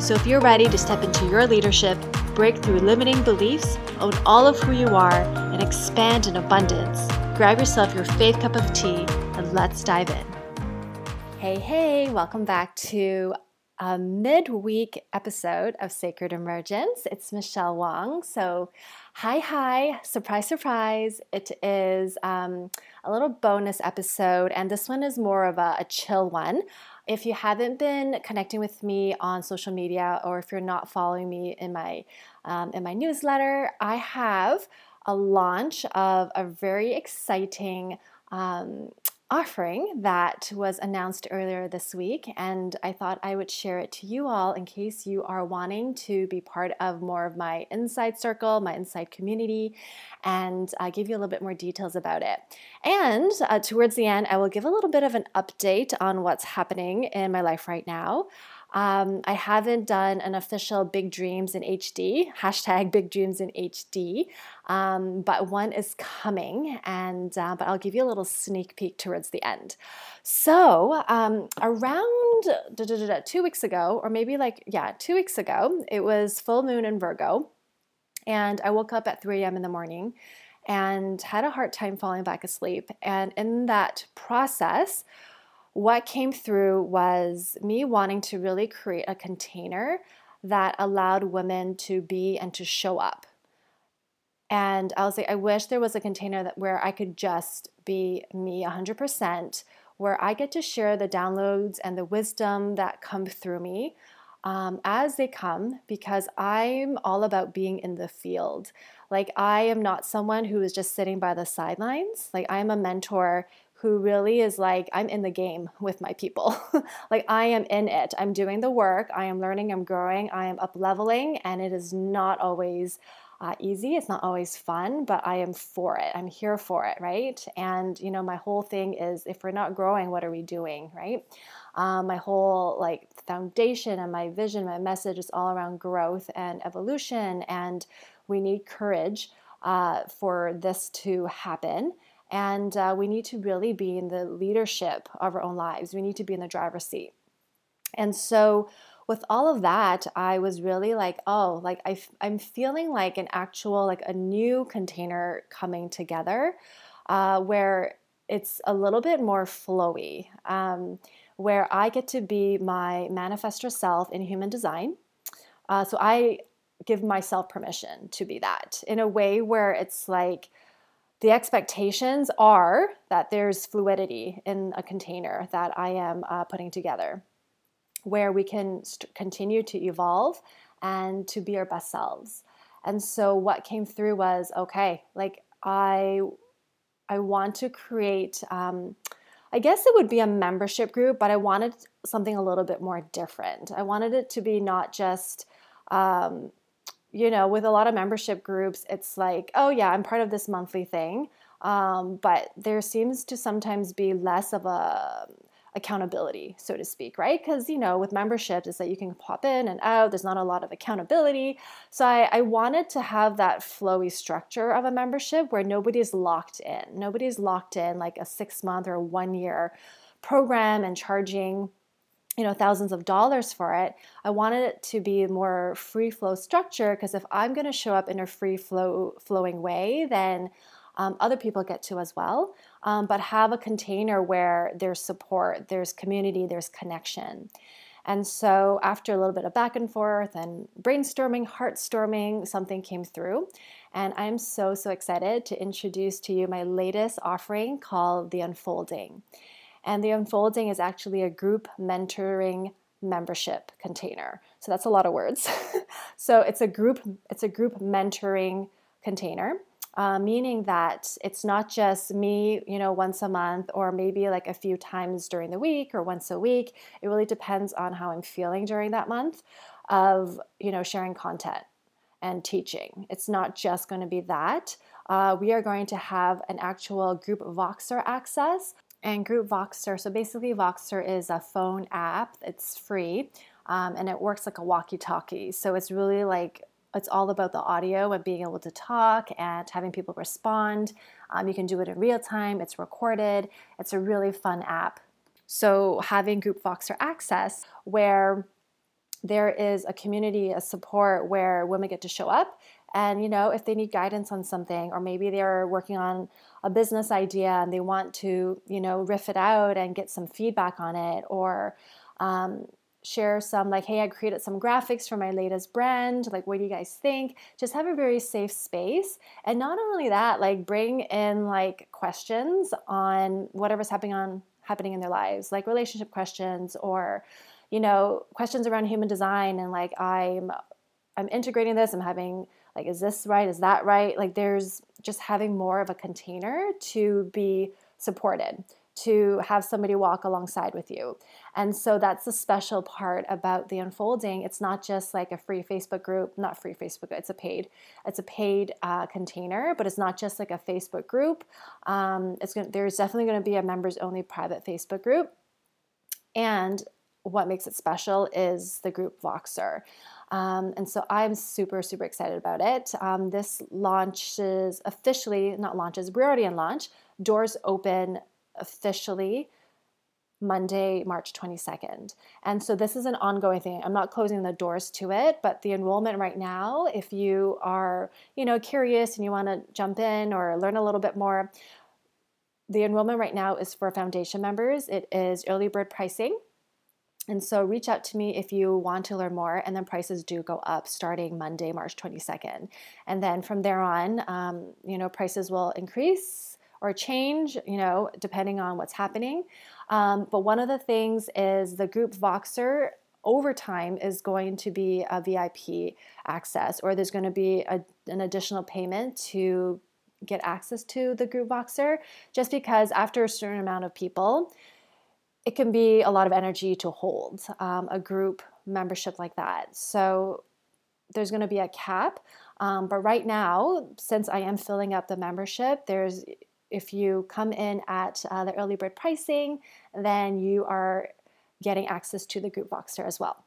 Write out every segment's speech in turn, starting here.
So if you're ready to step into your leadership, break through limiting beliefs, own all of who you are, and expand in abundance, grab yourself your faith cup of tea and let's dive in. Hey, hey, welcome back to a midweek episode of Sacred Emergence. It's Michelle Wong. So, hi, hi, surprise, surprise. It is um, a little bonus episode, and this one is more of a, a chill one. If you haven't been connecting with me on social media, or if you're not following me in my um, in my newsletter, I have a launch of a very exciting um, offering that was announced earlier this week, and I thought I would share it to you all in case you are wanting to be part of more of my inside circle, my inside community, and uh, give you a little bit more details about it. And uh, towards the end, I will give a little bit of an update on what's happening in my life right now. Um, I haven't done an official Big Dreams in HD, hashtag Big Dreams in HD, um, but one is coming, and uh, but I'll give you a little sneak peek towards the end. So um, around da, da, da, two weeks ago, or maybe like yeah, two weeks ago, it was full moon in Virgo, and I woke up at 3 a.m. in the morning and had a hard time falling back asleep. And in that process, what came through was me wanting to really create a container that allowed women to be and to show up. And I was like, I wish there was a container that where I could just be me 100%, where I get to share the downloads and the wisdom that come through me um, as they come, because I'm all about being in the field. Like, I am not someone who is just sitting by the sidelines. Like, I'm a mentor who really is like, I'm in the game with my people. like, I am in it. I'm doing the work. I am learning. I'm growing. I am up leveling. And it is not always uh, easy. It's not always fun, but I am for it. I'm here for it, right? And, you know, my whole thing is if we're not growing, what are we doing, right? Um, my whole like foundation and my vision, my message is all around growth and evolution. And we need courage uh, for this to happen. And uh, we need to really be in the leadership of our own lives. We need to be in the driver's seat. And so, with all of that, I was really like, oh, like I, I'm feeling like an actual, like a new container coming together uh, where it's a little bit more flowy, um, where I get to be my manifestor self in human design. Uh, so I give myself permission to be that in a way where it's like, the expectations are that there's fluidity in a container that I am uh, putting together where we can st- continue to evolve and to be our best selves. And so what came through was okay, like I I want to create um, I guess it would be a membership group, but I wanted something a little bit more different. I wanted it to be not just um, you know, with a lot of membership groups, it's like, oh, yeah, I'm part of this monthly thing. Um, but there seems to sometimes be less of a accountability, so to speak, right? Because, you know, with memberships, it's that you can pop in and out, there's not a lot of accountability. So I, I wanted to have that flowy structure of a membership where nobody's locked in. Nobody's locked in like a six month or one year program and charging you know thousands of dollars for it i wanted it to be more free flow structure because if i'm going to show up in a free flow flowing way then um, other people get to as well. Um, but have a container where there's support there's community there's connection. And so after a little bit of back and forth and brainstorming heart storming something came through. And i'm so so excited to introduce to you my latest offering called the unfolding and the unfolding is actually a group mentoring membership container. So that's a lot of words. so it's a group it's a group mentoring container. uh, meaning that it's not just me, you know, once a month or maybe like a few times during the week or once a week. It really depends on how I'm feeling during that month of, you know, sharing content and teaching. It's not just going to be that. Uh, we are going to have an actual group Voxer access and group Voxer. So basically, Voxer is a phone app. It's free. Um, and it works like a walkie-talkie. So it's really like it's all about the audio and being able to talk and having people respond. Um, you can do it in real time, it's recorded. It's a really fun app. So, having Group Voxer access, where there is a community, a support where women get to show up. And, you know, if they need guidance on something, or maybe they're working on a business idea and they want to, you know, riff it out and get some feedback on it, or um, share some like hey i created some graphics for my latest brand. Like what do you guys think? Just have a very safe space. And not only that like bring in like questions on whatever's happening on happening in their lives like relationship questions or you know questions around human design and like i'm i'm integrating this i'm having like is this right is that right like there's just having more of a container to be supported to have somebody walk alongside with you. And so that's the special part about the unfolding. It's not just like a free Facebook group, not free Facebook, it's a paid, it's a paid uh, container, but it's not just like a Facebook group. Um, it's gonna, there's definitely going to be a members only private Facebook group. And what makes it special is the group Voxer. Um, and so I'm super, super excited about it. Um, this launches officially, not launches, we're already in launch. Doors open officially Monday, March 22nd. And so this is an ongoing thing. I'm not closing the doors to it, but the enrollment right now, if you are, you know, curious and you want to jump in or learn a little bit more, the enrollment right now is for foundation members. It is early bird pricing. And so reach out to me if you want to learn more. And then prices do go up starting Monday, March 22nd. And then from there on, um, you know, prices will increase or change, you know, depending on what's happening. Um, but one of the things is the group Voxer over time is going to be a VIP access, or there's going to be a, an additional payment to get access to the group Voxer, just because after a certain amount of people, it can be a lot of energy to hold um, a group membership like that. So there's going to be a cap. Um, but right now, since I am filling up the membership, there's if you come in at uh, the early bird pricing, then you are getting access to the group Voxer as well.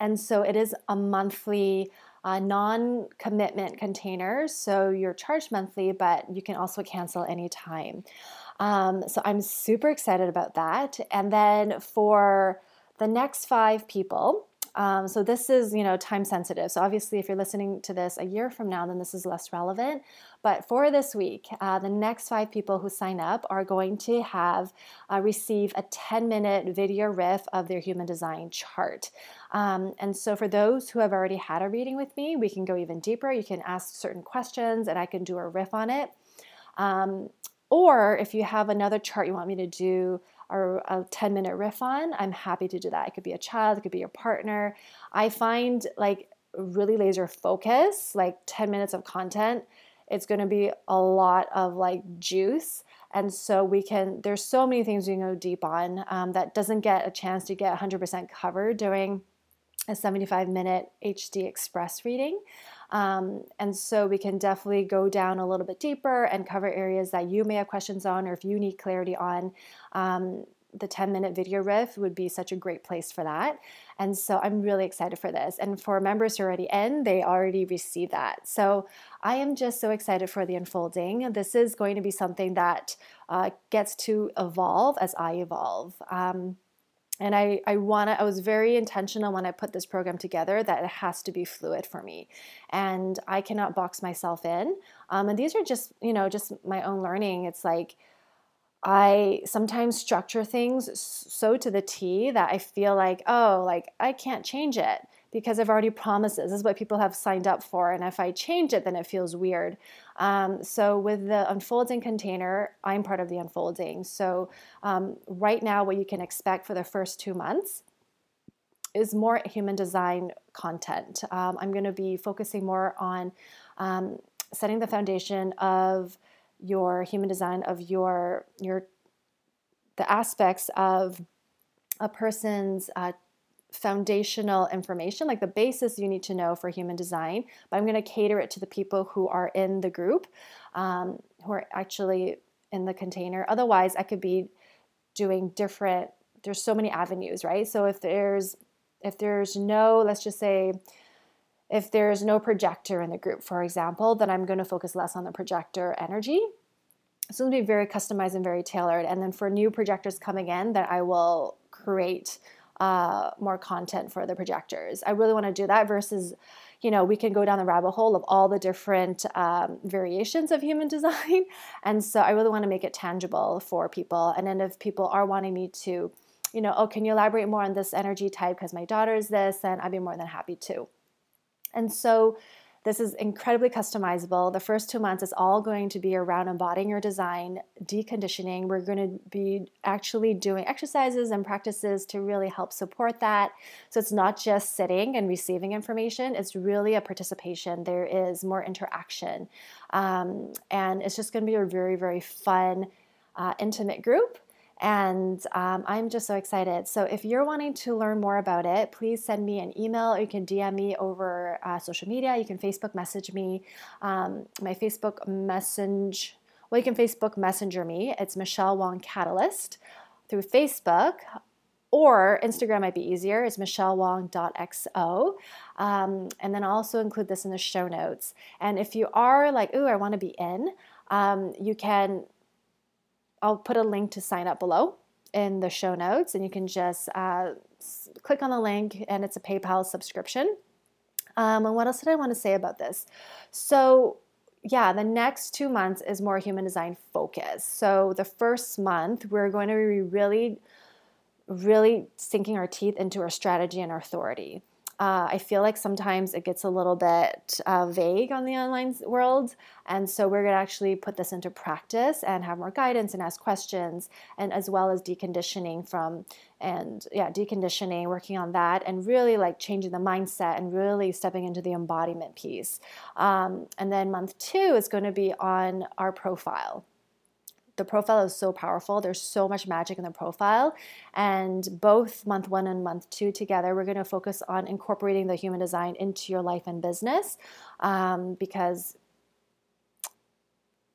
And so it is a monthly uh, non commitment container. So you're charged monthly, but you can also cancel anytime. Um, so I'm super excited about that. And then for the next five people, um, so this is, you know, time sensitive. So obviously, if you're listening to this a year from now, then this is less relevant. But for this week, uh, the next five people who sign up are going to have uh, receive a 10 minute video riff of their human design chart. Um, and so for those who have already had a reading with me, we can go even deeper. You can ask certain questions, and I can do a riff on it. Um, or if you have another chart you want me to do or a 10 minute riff on, I'm happy to do that. It could be a child, it could be your partner. I find like really laser focus, like 10 minutes of content, it's going to be a lot of like juice. And so we can, there's so many things we can go deep on um, that doesn't get a chance to get 100% covered during a 75 minute HD Express reading. Um, and so we can definitely go down a little bit deeper and cover areas that you may have questions on or if you need clarity on. Um, the 10 minute video riff would be such a great place for that. And so I'm really excited for this. And for members who are already in, they already received that. So I am just so excited for the unfolding. This is going to be something that uh, gets to evolve as I evolve. Um, and I, I want to, I was very intentional when I put this program together that it has to be fluid for me. And I cannot box myself in. Um, and these are just, you know, just my own learning. It's like, I sometimes structure things so to the T that I feel like, oh, like I can't change it because I've already promised this. This is what people have signed up for. And if I change it, then it feels weird. Um, so with the unfolding container, I'm part of the unfolding. So um, right now, what you can expect for the first two months is more human design content. Um, I'm going to be focusing more on um, setting the foundation of your human design of your your the aspects of a person's uh, foundational information, like the basis you need to know for human design. But I'm going to cater it to the people who are in the group, um, who are actually in the container. Otherwise, I could be doing different. There's so many avenues, right? So if there's if there's no, let's just say, if there's no projector in the group, for example, then I'm going to focus less on the projector energy. So it'll be very customized and very tailored. And then for new projectors coming in, that I will create uh, more content for the projectors. I really want to do that versus, you know, we can go down the rabbit hole of all the different um, variations of human design. And so I really want to make it tangible for people. And then if people are wanting me to, you know, oh, can you elaborate more on this energy type because my daughter is this, then I'd be more than happy to. And so this is incredibly customizable. The first two months is all going to be around embodying your design, deconditioning. We're going to be actually doing exercises and practices to really help support that. So it's not just sitting and receiving information, it's really a participation. There is more interaction. Um, and it's just going to be a very, very fun, uh, intimate group and um, I'm just so excited. So, if you're wanting to learn more about it, please send me an email or you can DM me over uh, social media. You can Facebook message me. Um, my Facebook message, well, you can Facebook Messenger me. It's Michelle Wong Catalyst through Facebook. Or Instagram might be easier. It's michellewong.xo. Um, and then I'll also include this in the show notes. And if you are like, ooh, I want to be in, um, you can I'll put a link to sign up below in the show notes, and you can just uh, click on the link, and it's a PayPal subscription. Um, and what else did I want to say about this? So, yeah, the next two months is more human design focus. So, the first month, we're going to be really, really sinking our teeth into our strategy and our authority. Uh, I feel like sometimes it gets a little bit uh, vague on the online world. And so we're going to actually put this into practice and have more guidance and ask questions, and as well as deconditioning from, and yeah, deconditioning, working on that, and really like changing the mindset and really stepping into the embodiment piece. Um, and then month two is going to be on our profile the profile is so powerful. There's so much magic in the profile. And both month one and month two together, we're going to focus on incorporating the human design into your life and business um, because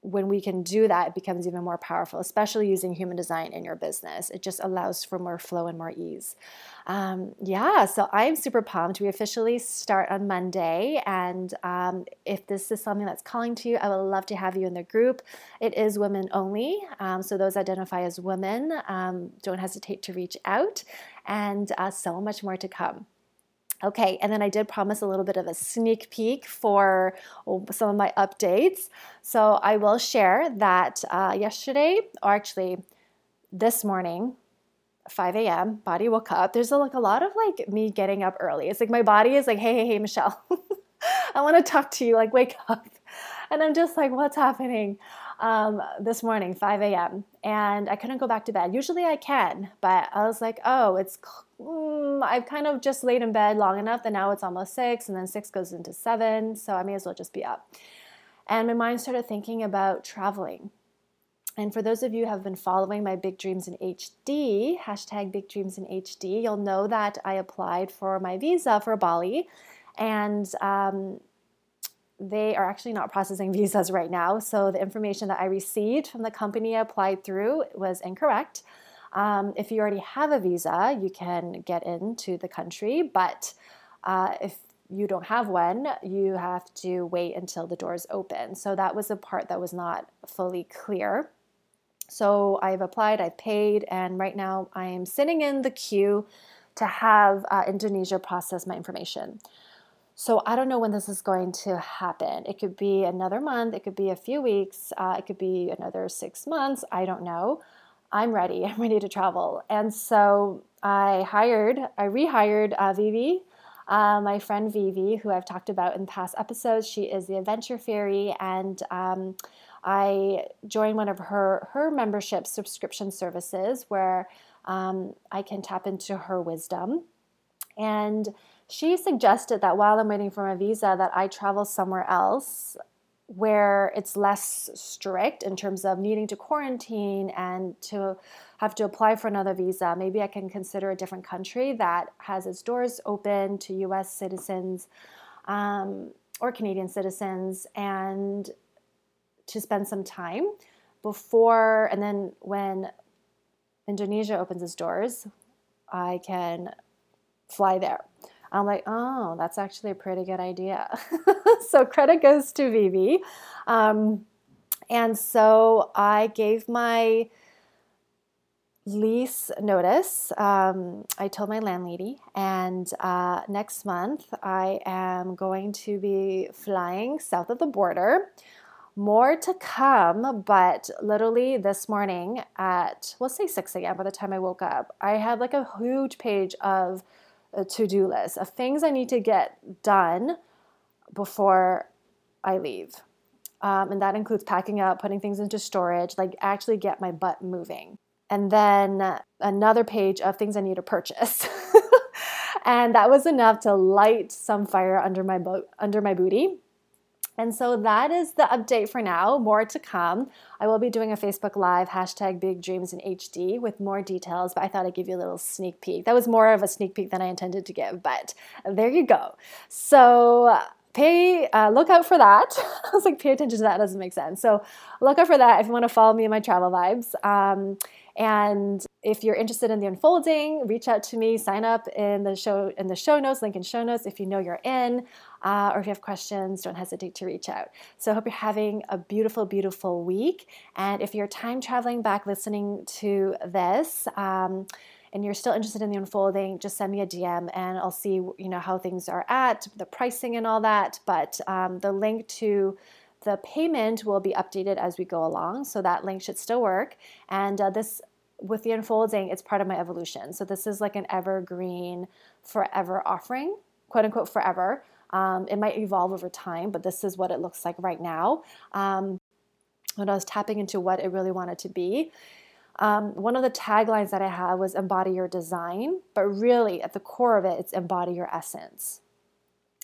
when we can do that, it becomes even more powerful, especially using human design in your business. It just allows for more flow and more ease. Um, yeah, so I'm super pumped. We officially start on Monday. And um, if this is something that's calling to you, I would love to have you in the group. It is women only. Um, so those identify as women, um, don't hesitate to reach out. And uh, so much more to come. Okay, and then I did promise a little bit of a sneak peek for some of my updates. So I will share that uh, yesterday, or actually this morning, 5 a.m. Body woke up. There's a, like a lot of like me getting up early. It's like my body is like, hey, hey, hey, Michelle, I want to talk to you. Like, wake up. And I'm just like, what's happening? Um, this morning, 5 a.m. And I couldn't go back to bed. Usually I can, but I was like, oh, it's mm, I've kind of just laid in bed long enough that now it's almost six, and then six goes into seven, so I may as well just be up. And my mind started thinking about traveling. And for those of you who have been following my Big Dreams in HD, hashtag Big Dreams in HD, you'll know that I applied for my visa for Bali. And um, they are actually not processing visas right now. So the information that I received from the company I applied through was incorrect. Um, if you already have a visa, you can get into the country, but uh, if you don't have one, you have to wait until the doors open. So that was the part that was not fully clear. So I've applied, I've paid, and right now I am sitting in the queue to have uh, Indonesia process my information. So I don't know when this is going to happen. It could be another month, it could be a few weeks, uh, it could be another six months. I don't know. I'm ready. I'm ready to travel. And so I hired, I rehired uh, Vivi, uh, my friend Vivi, who I've talked about in past episodes. She is the Adventure Fairy, and um, I joined one of her her membership subscription services where um, I can tap into her wisdom. And she suggested that while I'm waiting for my visa, that I travel somewhere else where it's less strict in terms of needing to quarantine and to have to apply for another visa, maybe I can consider a different country that has its doors open to US citizens um, or Canadian citizens and to spend some time before and then when Indonesia opens its doors, I can fly there. I'm like, oh, that's actually a pretty good idea. so credit goes to Vivi. Um, and so I gave my lease notice. Um, I told my landlady, and uh, next month I am going to be flying south of the border. More to come, but literally this morning at, we'll say 6 a.m. by the time I woke up, I had like a huge page of a to do list of things I need to get done before I leave. Um, and that includes packing up, putting things into storage, like actually get my butt moving. And then another page of things I need to purchase. and that was enough to light some fire under my bo- under my booty. And so that is the update for now. More to come. I will be doing a Facebook Live, hashtag Big Dreams in HD, with more details, but I thought I'd give you a little sneak peek. That was more of a sneak peek than I intended to give, but there you go. So pay uh, look out for that i was like pay attention to that doesn't make sense so look out for that if you want to follow me in my travel vibes um, and if you're interested in the unfolding, reach out to me. Sign up in the show in the show notes, link in show notes if you know you're in, uh, or if you have questions, don't hesitate to reach out. So I hope you're having a beautiful, beautiful week. And if you're time traveling back listening to this. Um, and you're still interested in the unfolding, just send me a DM and I'll see you know how things are at, the pricing and all that. But um, the link to the payment will be updated as we go along, so that link should still work. And uh, this, with the unfolding, it's part of my evolution. So this is like an evergreen, forever offering, quote unquote, forever. Um, it might evolve over time, but this is what it looks like right now. Um, when I was tapping into what it really wanted to be, um, one of the taglines that I had was embody your design, but really at the core of it, it's embody your essence.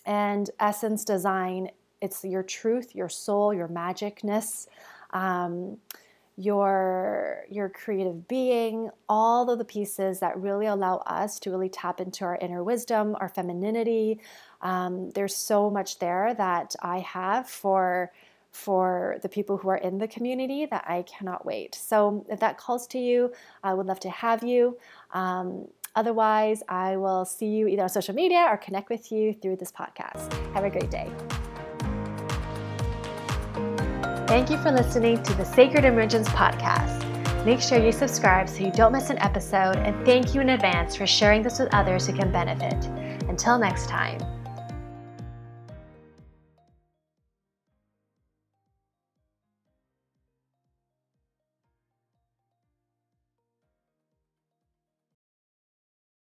And essence design it's your truth, your soul, your magicness, um, your your creative being, all of the pieces that really allow us to really tap into our inner wisdom, our femininity. Um, there's so much there that I have for for the people who are in the community that I cannot wait. So if that calls to you, I would love to have you. Um, otherwise, I will see you either on social media or connect with you through this podcast. Have a great day. Thank you for listening to the Sacred Emergence podcast. Make sure you subscribe so you don't miss an episode, and thank you in advance for sharing this with others who can benefit. Until next time.